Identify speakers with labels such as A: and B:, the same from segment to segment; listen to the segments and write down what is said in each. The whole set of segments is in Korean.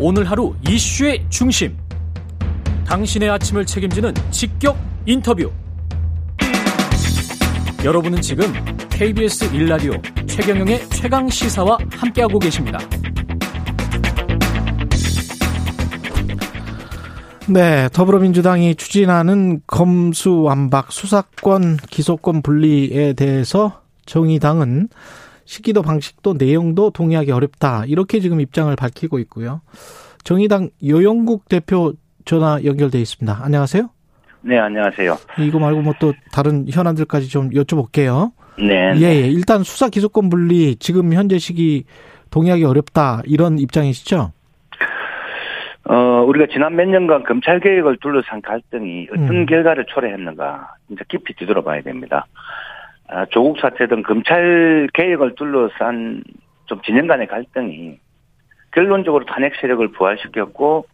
A: 오늘 하루 이슈의 중심. 당신의 아침을 책임지는 직격 인터뷰. 여러분은 지금 KBS 일라디오 최경영의 최강 시사와 함께하고 계십니다.
B: 네, 더불어민주당이 추진하는 검수완박 수사권 기소권 분리에 대해서 정의당은 시기도 방식도 내용도 동의하기 어렵다. 이렇게 지금 입장을 밝히고 있고요. 정의당 요영국 대표 전화 연결돼 있습니다. 안녕하세요.
C: 네, 안녕하세요.
B: 이거 말고 뭐 또 다른 현안들까지 좀 여쭤볼게요.
C: 네.
B: 예, 예. 일단 수사 기소권 분리 지금 현재 시기 동의하기 어렵다. 이런 입장이시죠?
C: 어, 우리가 지난 몇 년간 검찰 개혁을 둘러싼 갈등이 어떤
B: 음.
C: 결과를 초래했는가, 진짜 깊이 뒤돌아봐야 됩니다. 아, 조국 사태 등 검찰 개혁을 둘러싼 좀 진영 간의 갈등이 결론적으로 탄핵 세력을 부활시켰고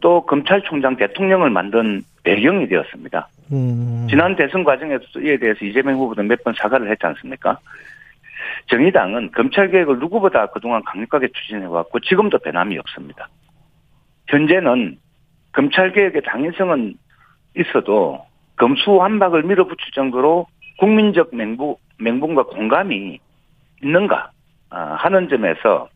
C: 또 검찰총장 대통령을 만든 배경이 되었습니다.
B: 음.
C: 지난 대선 과정에서 이에 대해서 이재명 후보도 몇 번 사과를 했지 않습니까? 정의당은 검찰 개혁을 누구보다 그동안 강력하게 추진해왔고 지금도 변함이 없습니다. 현재는 검찰 개혁의 당위성은 있어도 검수완박을 밀어붙일 정도로 국민적 맹부, 맹분과 공감이 있는가 아, 하는 점에서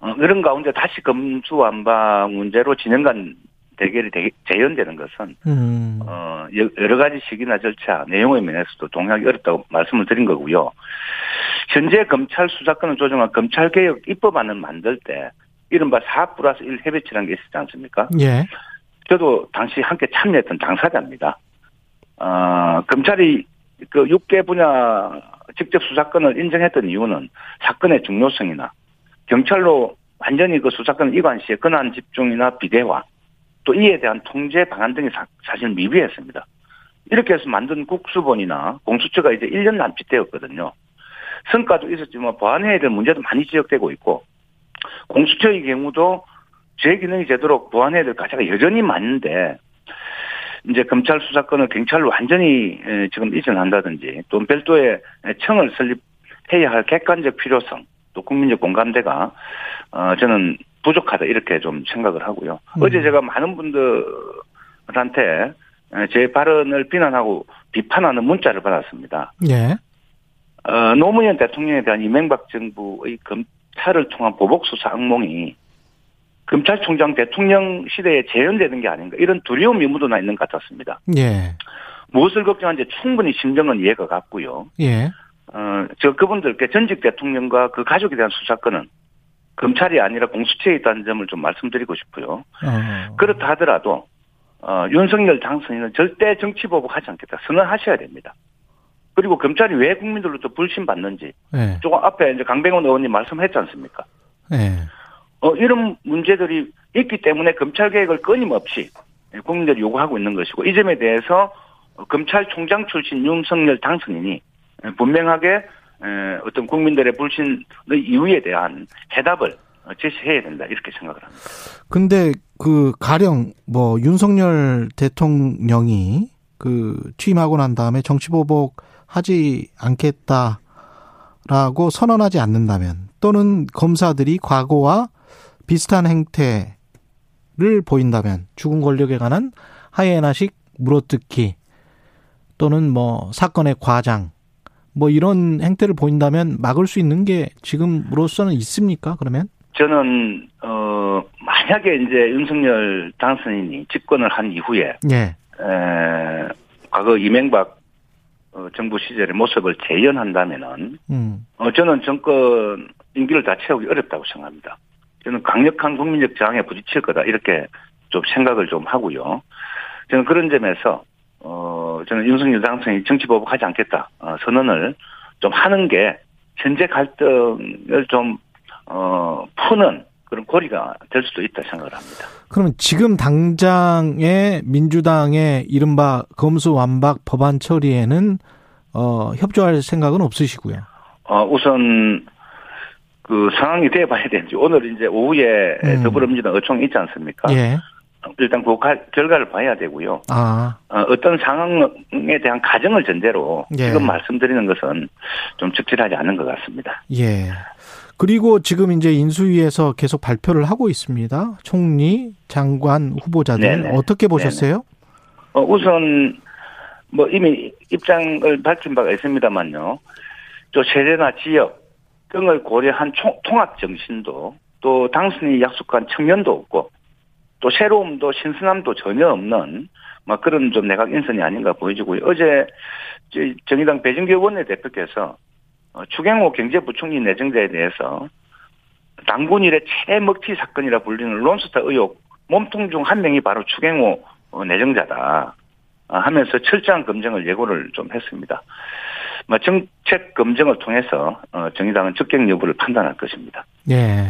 C: 어, 그런 가운데 다시 검수완박 문제로 진영간 대결이 되- 재현되는 것은
B: 음.
C: 어, 여- 여러 가지 시기나 절차, 내용의 면에서도 동의하기 어렵다고 말씀을 드린 거고요. 현재 검찰 수사권을 조정한 검찰개혁 입법안을 만들 때, 이른바 4 플러스 1 협의체라는 게 있었지 않습니까?
B: 예.
C: 저도 당시 함께 참여했던 당사자입니다. 어, 검찰이 그 6개 분야 직접 수사권을 인정했던 이유는 사건의 중요성이나 경찰로 완전히 그 수사권 이관 시에 권한 집중이나 비대화 또 이에 대한 통제 방안 등이 사, 실 미비했습니다. 이렇게 해서 만든 국수본이나 공수처가 이제 1년 남짓되었거든요. 성과도 있었지만 보완해야 될 문제도 많이 지적되고 있고 공수처의 경우도 제 기능이 제대로 보완해야 될 가치가 여전히 많은데 이제 검찰 수사권을 경찰로 완전히 에, 지금 이전한다든지 또 별도의 청을 설립해야 할 객관적 필요성 또 국민적 공감대가 어 저는 부족하다 이렇게 좀 생각을 하고요.
B: 음.
C: 어제 제가 많은 분들한테 에, 제 발언을 비난하고 비판하는 문자를 받았습니다.
B: 예.
C: 어, 노무현 대통령에 대한 이명박 정부의 검찰을 통한 보복 수사 악몽이 검찰총장 대통령 시대에 재현되는 게 아닌가 이런 두려움이 묻어나 있는 것 같았습니다.
B: 예.
C: 무엇을 걱정하는지 충분히 심정은 이해가 갔고요.
B: 예.
C: 어, 저 그분들께 전직 대통령과 그 가족에 대한 수사권은 검찰이 아니라 공수처에 있다는 점을 좀 말씀드리고 싶고요.
B: 어.
C: 그렇다 하더라도 어, 윤석열 당선인은 절대 정치 보복하지 않겠다 선언하셔야 됩니다. 그리고 검찰이 왜 국민들로부터 불신받는지
B: 예.
C: 조금 앞에 이제 강병원 의원님 말씀했지 않습니까?
B: 예.
C: 어, 이런 문제들이 있기 때문에 검찰 개혁을 끊임없이 국민들이 요구하고 있는 것이고 이 점에 대해서 검찰총장 출신 윤석열 당선인이 분명하게 에, 어떤 국민들의 불신의 이유에 대한 해답을 제시해야 된다 이렇게 생각을 합니다.
B: 근데 그 가령 뭐 윤석열 대통령이 그 취임하고 난 다음에 정치 보복 하지 않겠다라고 선언하지 않는다면 또는 검사들이 과거와 비슷한 행태를 보인다면 죽은 권력에 관한 하이에나식 물어뜯기 또는 뭐 사건의 과장 뭐 이런 행태를 보인다면 막을 수 있는 게 지금으로서는 있습니까? 그러면?
C: 저는 어 만약에 이제 윤석열 당선인이 집권을 한 이후에
B: 예.
C: 에, 과거 이명박 어, 정부 시절의 모습을 재현한다면은
B: 음.
C: 어, 저는 정권 임기를 다 채우기 어렵다고 생각합니다. 저는 강력한 국민적 저항에 부딪힐 거다 이렇게 좀 생각을 좀 하고요. 저는 그런 점에서 어 저는 윤석열 당선이 정치 보복하지 않겠다 어, 선언을 좀 하는 게 현재 갈등을 좀 어 푸는 그런 고리가 될 수도 있다 생각을 합니다.
B: 그러면 지금 당장의 민주당의 이른바 검수완박 법안 처리에는 어, 협조할 생각은 없으시고요.
C: 어 우선 그 상황이 돼 봐야 되는지 오늘 이제 오후에
B: 음.
C: 더불어민주당 의총이 있지 않습니까?
B: 예.
C: 일단 그 가- 결과를 봐야 되고요.
B: 아,
C: 어, 어떤 상황에 대한 가정을 전제로
B: 예.
C: 지금 말씀드리는 것은 좀 적절하지 않은 것 같습니다.
B: 예. 그리고 지금 이제 인수위에서 계속 발표를 하고 있습니다. 총리, 장관 후보자들
C: 네네.
B: 어떻게 보셨어요?
C: 어, 우선 뭐 이미 입장을 밝힌 바가 있습니다만요. 또 세대나 지역 등을 고려한 총, 통합 정신도 또 당선이 약속한 청년도 없고 또 새로움도 신선함도 전혀 없는 뭐 그런 좀 내각 인선이 아닌가 보여지고요. 어제 정의당 배진교 원내대표께서 어, 추경호 경제부총리 내정자에 대해서 당군 일의 최먹튀 사건이라 불리는 론스타 의혹 몸통 중 한 명이 바로 추경호 어, 내정자다 아, 하면서 철저한 검증을 예고를 좀 했습니다. 뭐 정책 검증을 통해서 어, 정의당은 적격 여부를 판단할 것입니다.
B: 예.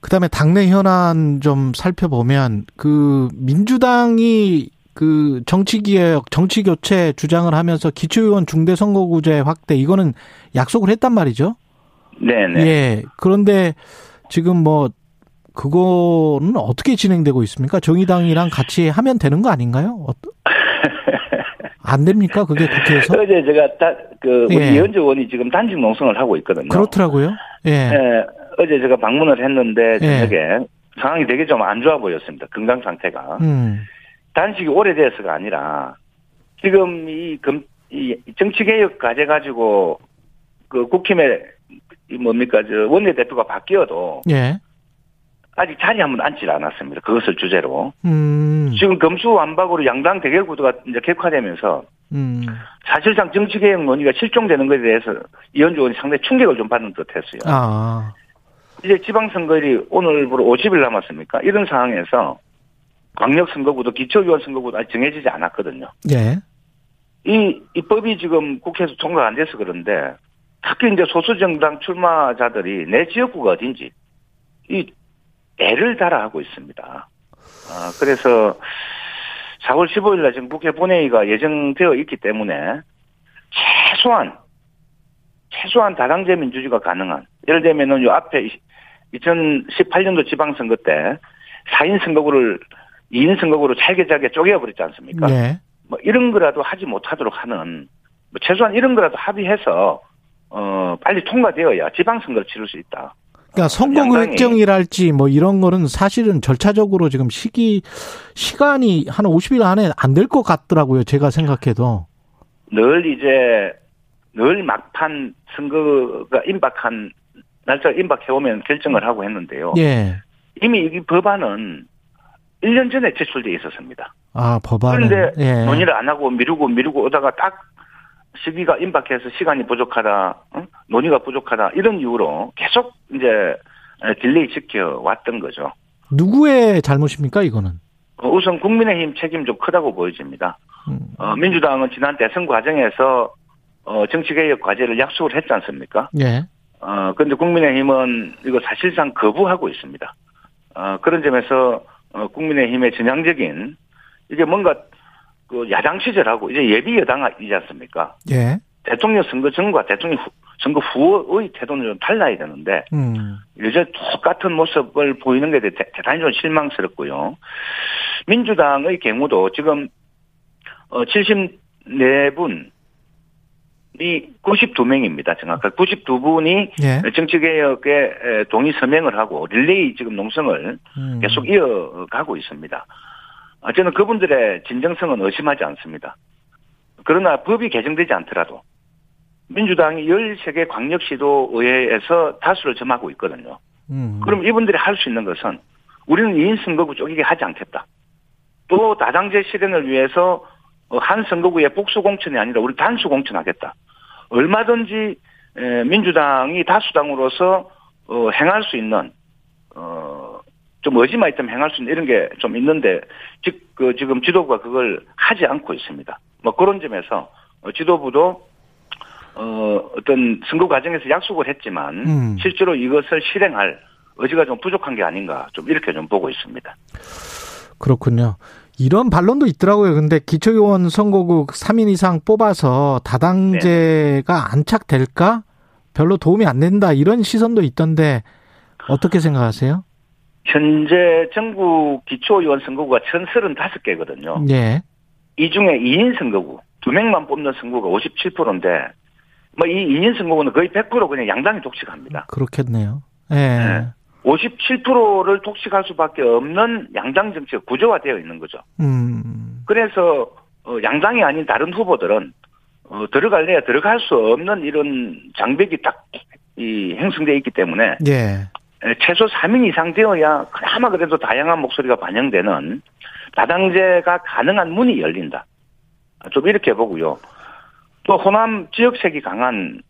B: 그다음에 당내 현안 좀 살펴보면 그 민주당이 그 정치개혁, 정치교체 주장을 하면서 기초의원 중대선거구제 확대 이거는 약속을 했단 말이죠.
C: 네네.
B: 예. 그런데 지금 뭐 그거는 어떻게 진행되고 있습니까? 정의당이랑 같이 하면 되는 거 아닌가요? 어- 안 됩니까? 그게 국회에서?
C: 어제 제가 다, 그, 우리
B: 예.
C: 이현주 의원이 지금 단식 농성을 하고 있거든요.
B: 그렇더라고요. 예.
C: 예, 어제 제가 방문을 했는데,
B: 예.
C: 저녁에 상황이 되게 좀 안 좋아 보였습니다. 건강 상태가.
B: 음.
C: 단식이 오래돼서가 아니라, 지금 이 금, 이 정치개혁 과제 가지고, 그 국힘에, 이 뭡니까, 저 원내대표가 바뀌어도,
B: 예.
C: 아직 자리 한번 앉질 않았습니다. 그것을 주제로.
B: 음.
C: 지금 검수완박으로 양당 대결 구도가 이제 격화되면서,
B: 음.
C: 사실상 정치개혁 논의가 실종되는 것에 대해서 이현주 의원이 상당히 충격을 좀 받는 듯 했어요.
B: 아.
C: 이제 지방선거일이 오늘부로 50일 남았습니까? 이런 상황에서 광역선거구도 기초의원 선거구도 아직 정해지지 않았거든요.
B: 예.
C: 이, 이 법이 지금 국회에서 통과가 안 돼서 그런데 특히 이제 소수정당 출마자들이 내 지역구가 어딘지 이 애를 달아 하고 있습니다. 아, 그래서 4월 15일 날 지금 국회 본회의가 예정되어 있기 때문에 최소한 최소한 다당제 민주주의가 가능한 예를 들면은 요 앞에 2018년도 지방선거 때 4인 선거구를 2인 선거구로 잘게 잘게 쪼개버렸지 않습니까?
B: 예.
C: 뭐 이런 거라도 하지 못하도록 하는 뭐 최소한 이런 거라도 합의해서 어 빨리 통과되어야 지방선거를 치를 수 있다.
B: 그러니까 선거구
C: 양당이-
B: 획정이랄지 뭐 이런 거는 사실은 절차적으로 지금 시기 시간이 한 50일 안에 안 될 것 같더라고요. 제가 생각해도.
C: 늘 이제 늘 막판 선거가 임박한 날짜가 임박해 오면 결정을 하고 했는데요.
B: 예.
C: 이미 이 법안은 1년 전에 제출돼 있었습니다.
B: 아, 법안은
C: 그런데
B: 예.
C: 논의를 안 하고 미루고 미루고 오다가 딱 시기가 임박해서 시간이 부족하다, 응? 논의가 부족하다 이런 이유로 계속 이제 delay 시켜 왔던 거죠.
B: 누구의 잘못입니까, 이거는?
C: 어, 우선 국민의힘 책임 좀 크다고 보여집니다.
B: 음.
C: 어, 민주당은 지난 대선 과정에서 어, 정치개혁 과제를 약속을 했지 않습니까?
B: 예.
C: 어, 근데 국민의힘은 이거 사실상 거부하고 있습니다. 어, 그런 점에서 어, 국민의힘의 전향적인 이게 뭔가 그 야당 시절하고 이제 예비 여당이지 않습니까?
B: 예.
C: 대통령 선거 전과 대통령 후- 선거 후의 태도는 좀 달라야 되는데
B: 음.
C: 여전히 똑같은 모습을 보이는 게 대- 대단히 좀 실망스럽고요. 민주당의 경우도 지금 어 74분이 92명입니다. 정확하게 92분이
B: 예.
C: 정치개혁에 에, 동의 서명을 하고 릴레이 지금 농성을
B: 음.
C: 계속 이어가고 있습니다. 아, 저는 그분들의 진정성은 의심하지 않습니다. 그러나 법이 개정되지 않더라도 민주당이 13개 광역시도 의회에서 다수를 점하고 있거든요.
B: 음.
C: 그럼 이분들이 할 수 있는 것은 우리는 2인 선거구 쪼개게 하지 않겠다. 또 다당제 실현을 위해서 어, 한 선거구의 복수 공천이 아니라 우리 단수 공천하겠다. 얼마든지 에, 민주당이 다수당으로서 어, 행할 수 있는 어, 좀 있다면 행할 수 있는 이런 게 좀 있는데 즉 그 지금 지도부가 그걸 하지 않고 있습니다. 뭐 그런 점에서 어, 지도부도 어, 어떤 선거 과정에서 약속을 했지만
B: 음.
C: 실제로 이것을 실행할 의지가 좀 부족한 게 아닌가 좀 이렇게 좀 보고 있습니다.
B: 그렇군요. 이런 반론도 있더라고요. 근데 기초의원 선거구 3인 이상 뽑아서 다당제가 안착될까? 별로 도움이 안 된다. 이런 시선도 있던데 어떻게 생각하세요?
C: 현재 전국 기초의원 선거구가 1035개거든요.
B: 예.
C: 이 중에 2인 선거구, 두 명만 뽑는 선거가 57%인데 뭐 이 2인 선거구는 거의 100% 그냥 양당이 독식합니다.
B: 그렇겠네요. 예.
C: 네. 57%를 독식할 수밖에 없는 양당 정치가 구조화되어 있는 거죠.
B: 음.
C: 그래서 어, 양당이 아닌 다른 후보들은 어, 들어갈래야 들어갈 수 없는 이런 장벽이 딱이 형성되어 있기 때문에
B: 예.
C: 에, 최소 3인 이상 되어야 그나마 그래도 다양한 목소리가 반영되는 다당제가 가능한 문이 열린다. 좀 이렇게 보고요. 또 호남 지역색이 강한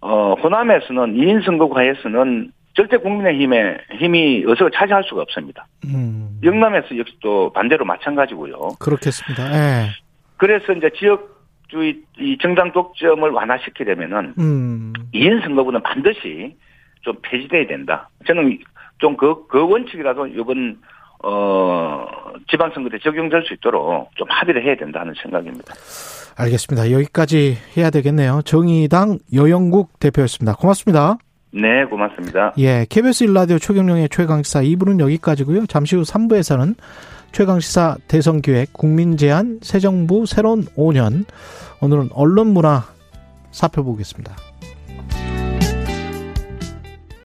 C: 어 호남에서는 2인 선거구에서는 절대 국민의힘의 힘이 의석을 차지할 수가 없습니다.
B: 음.
C: 영남에서 역시 또 반대로 마찬가지고요.
B: 그렇겠습니다. 예.
C: 그래서 이제 지역주의 이 정당 독점을 완화시키려면은
B: 음.
C: 2인 선거구는 반드시 좀 폐지돼야 된다. 저는 좀그그 원칙이라도 이번 어 지방선거 때 적용될 수 있도록 좀 합의를 해야 된다는 생각입니다.
B: 알겠습니다. 여기까지 해야 되겠네요. 정의당 여영국 대표였습니다. 고맙습니다.
C: 네, 고맙습니다.
B: 예, KBS 일라디오 최경령의 최강시사 2부는 여기까지고요. 잠시 후 3부에서는 최강시사 대선기획 국민제안 새정부 새로운 5년 오늘은 언론문화 살펴보겠습니다.